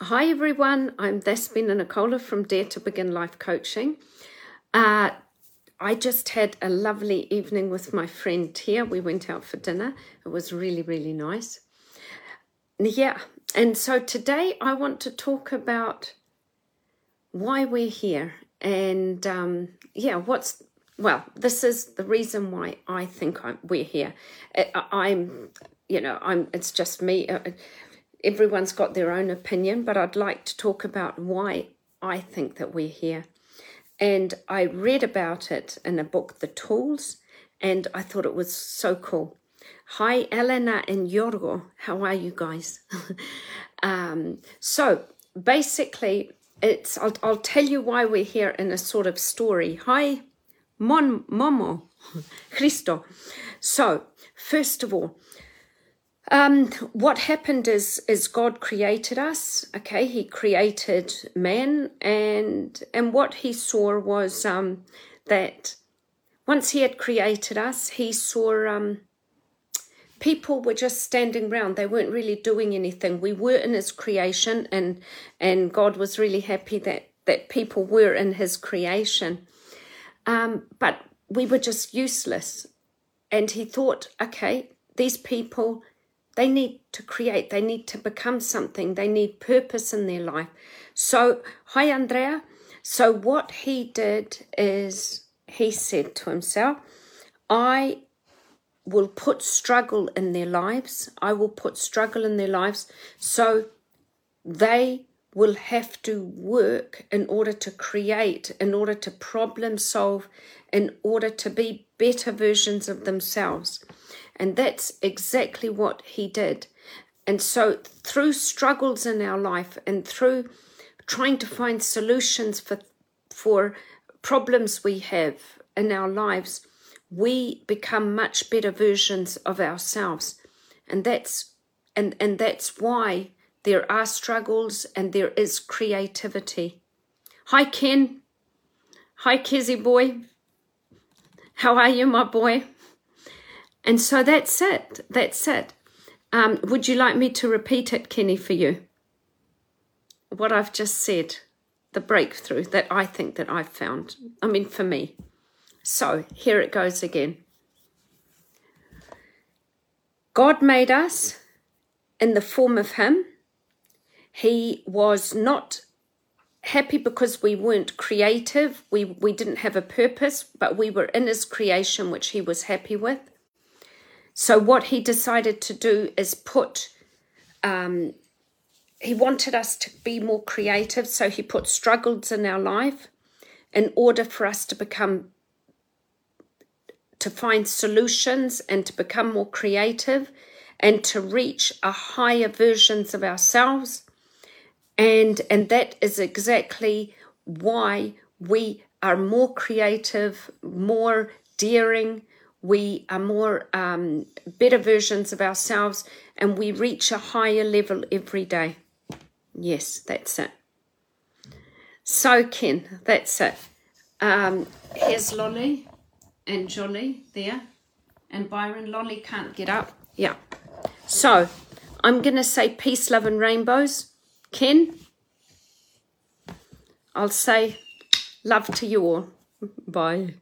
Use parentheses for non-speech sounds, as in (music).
Hi everyone, I'm Despina Nicola from Dare to Begin Life Coaching. Uh, I just had a lovely evening with my friend Tia. We went out for dinner. It was really, really nice. Yeah, and so today I want to talk about why we're here and um, yeah, what's well, this is the reason why I think I'm, we're here. I, am you know, I'm. It's just me. Everyone's got their own opinion, but I'd like to talk about why I think that we're here. And I read about it in a book, The Tools, and I thought it was so cool. Hi, Elena and Yorgo. How are you guys? (laughs) um, so basically, it's I'll, I'll tell you why we're here in a sort of story. Hi, Mon Momo, (laughs) Christo. So first of all, um, what happened is is God created us. Okay, He created man, and and what He saw was um, that once He had created us, He saw um, people were just standing around. They weren't really doing anything. We were in His creation, and and God was really happy that that people were in His creation. Um, but we were just useless, and He thought, okay, these people they need to create, they need to become something, they need purpose in their life. So, hi, Andrea. So, what he did is he said to himself, I will put struggle in their lives. I will put struggle in their lives. So, they will have to work in order to create, in order to problem solve, in order to be better versions of themselves. And that's exactly what he did. And so, through struggles in our life and through trying to find solutions for, for problems we have in our lives, we become much better versions of ourselves. And that's and, and that's why there are struggles and there is creativity. Hi Ken. Hi Kizzy boy. How are you, my boy? And so that's it. That's it. Um, would you like me to repeat it, Kenny, for you? What I've just said, the breakthrough that I think that I've found. I mean, for me. So here it goes again. God made us in the form of Him. He was not happy because we weren't creative. We, we didn't have a purpose, but we were in His creation, which He was happy with. So, what he decided to do is put, um, he wanted us to be more creative. So, he put struggles in our life in order for us to become, to find solutions and to become more creative and to reach a higher versions of ourselves. And, and that is exactly why we are more creative, more daring, we are more um, better versions of ourselves and we reach a higher level every day. Yes, that's it. So, Ken, that's it. Um, here's Lolly and Jolly there, and Byron. Lolly can't get up. Yeah. So, I'm going to say peace, love, and rainbows. Ken, I'll say love to you all. Bye.